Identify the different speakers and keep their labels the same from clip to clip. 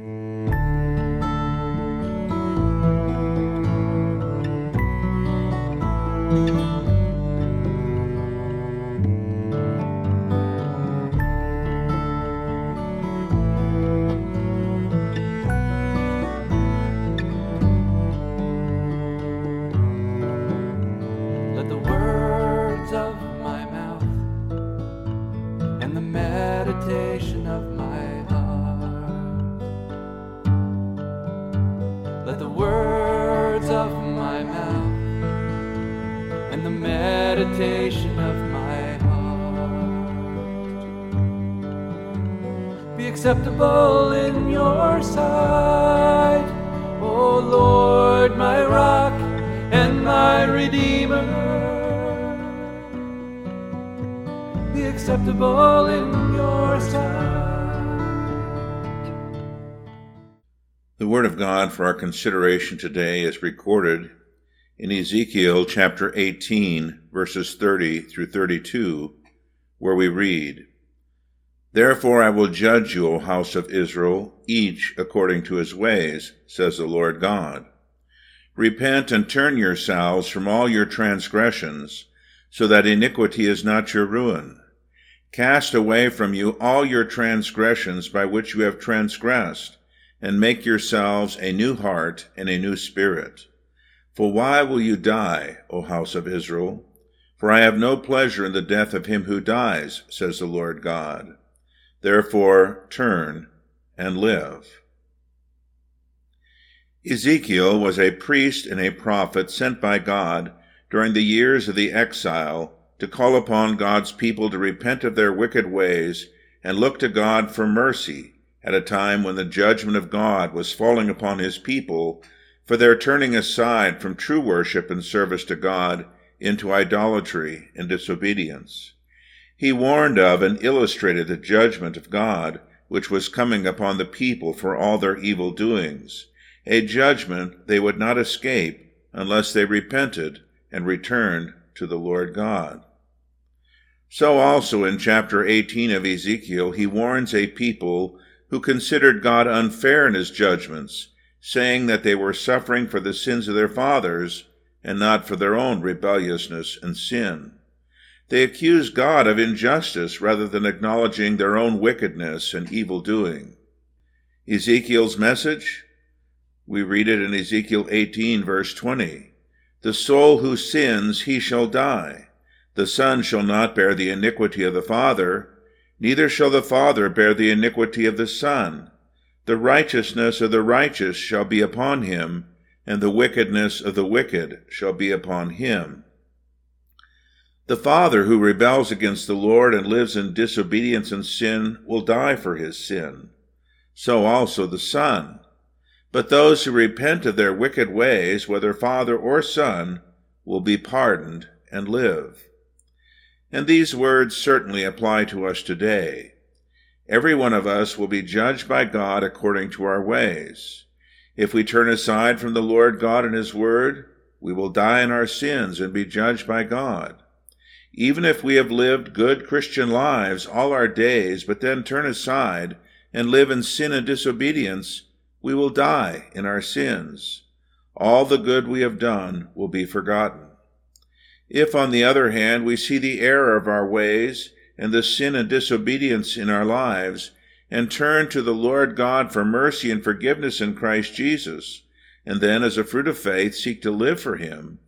Speaker 1: Let Let the words of my mouth and the meditation of my heart be acceptable in your sight, O Lord, my rock and my redeemer. Be acceptable in your
Speaker 2: The Word of God for our consideration today is recorded in Ezekiel chapter 18, verses 30 through 32, where we read, Therefore I will judge you, O house of Israel, each according to his ways, says the Lord God. Repent and turn yourselves from all your transgressions, so that iniquity is not your ruin. Cast away from you all your transgressions by which you have transgressed, and make yourselves a new heart and a new spirit. For why will you die, O house of Israel? For I have no pleasure in the death of him who dies, says the Lord God. Therefore turn and live. Ezekiel was a priest and a prophet sent by God during the years of the exile to call upon God's people to repent of their wicked ways and look to God for mercy at a time when the judgment of God was falling upon his people for their turning aside from true worship and service to God into idolatry and disobedience. He warned of and illustrated the judgment of God which was coming upon the people for all their evil doings, a judgment they would not escape unless they repented and returned to the Lord God. So also in chapter 18 of Ezekiel, he warns a people who considered God unfair in his judgments, saying that they were suffering for the sins of their fathers and not for their own rebelliousness and sin. They accused God of injustice rather than acknowledging their own wickedness and evil doing. Ezekiel's message? We read it in Ezekiel 18, verse 20. The soul who sins, he shall die. The son shall not bear the iniquity of the father, neither shall the father bear the iniquity of the son. The righteousness of the righteous shall be upon him, and the wickedness of the wicked shall be upon him. The father who rebels against the Lord and lives in disobedience and sin will die for his sin. So also the son. But those who repent of their wicked ways, whether father or son, will be pardoned and live. And these words certainly apply to us today. Every one of us will be judged by God according to our ways. If we turn aside from the Lord God and His Word, we will die in our sins and be judged by God. Even if we have lived good Christian lives all our days, but then turn aside and live in sin and disobedience, we will die in our sins. All the good we have done will be forgotten. If, on the other hand, we see the error of our ways and the sin and disobedience in our lives, and turn to the Lord God for mercy and forgiveness in Christ Jesus, and then, as a fruit of faith, seek to live for Him,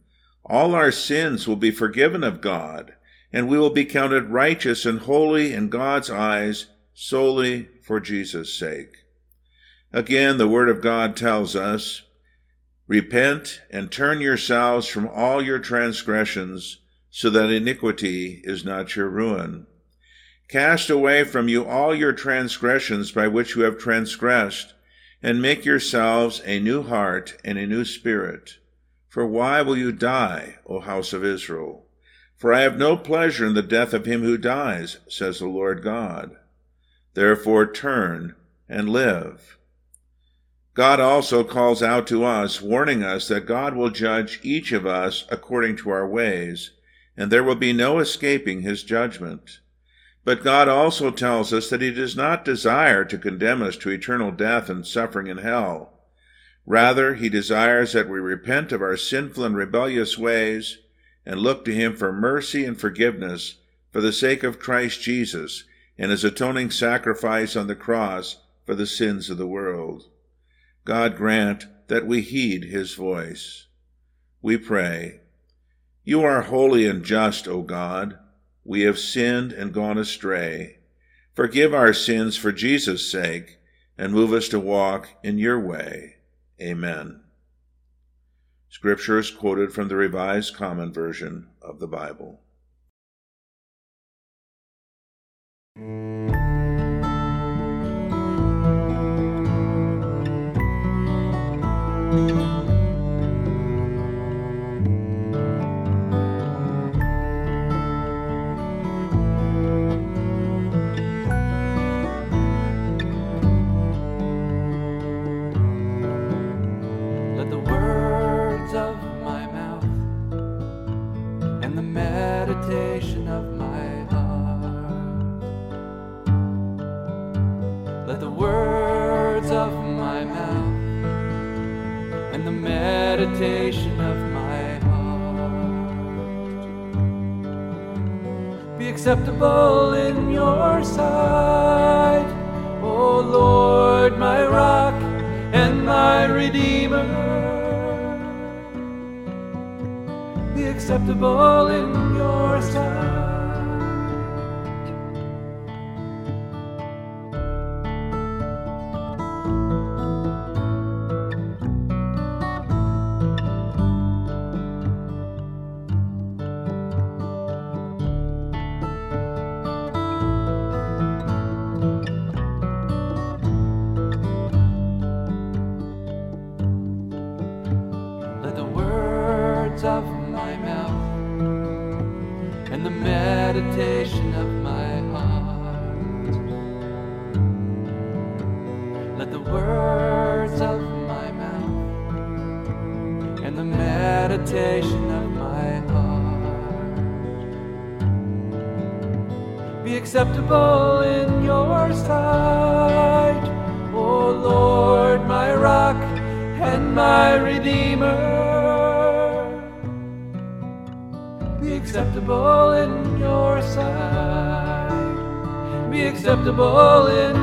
Speaker 2: all our sins will be forgiven of God, and we will be counted righteous and holy in God's eyes solely for Jesus' sake. Again, the Word of God tells us, Repent and turn yourselves from all your transgressions, so that iniquity is not your ruin. Cast away from you all your transgressions by which you have transgressed, and make yourselves a new heart and a new spirit. For why will you die, O house of Israel? For I have no pleasure in the death of him who dies, says the Lord God. Therefore turn and live. God also calls out to us, warning us that God will judge each of us according to our ways, and there will be no escaping his judgment. But God also tells us that He does not desire to condemn us to eternal death and suffering in hell. Rather, He desires that we repent of our sinful and rebellious ways and look to Him for mercy and forgiveness for the sake of Christ Jesus and His atoning sacrifice on the cross for the sins of the world. God grant that we heed His voice. We pray. You are holy and just, O God. We have sinned and gone astray. Forgive our sins for Jesus' sake, and move us to walk in your way. Amen. Scripture is quoted from the Revised Common Version of the Bible.
Speaker 1: Of my mouth and the meditation of my heart. Let the words meditation of my heart be acceptable in your sight, O Lord, my rock and my redeemer. Be acceptable in your sight. Meditation of my heart be acceptable in your sight, O Lord, my rock and my redeemer. Be acceptable in your sight. Be acceptable in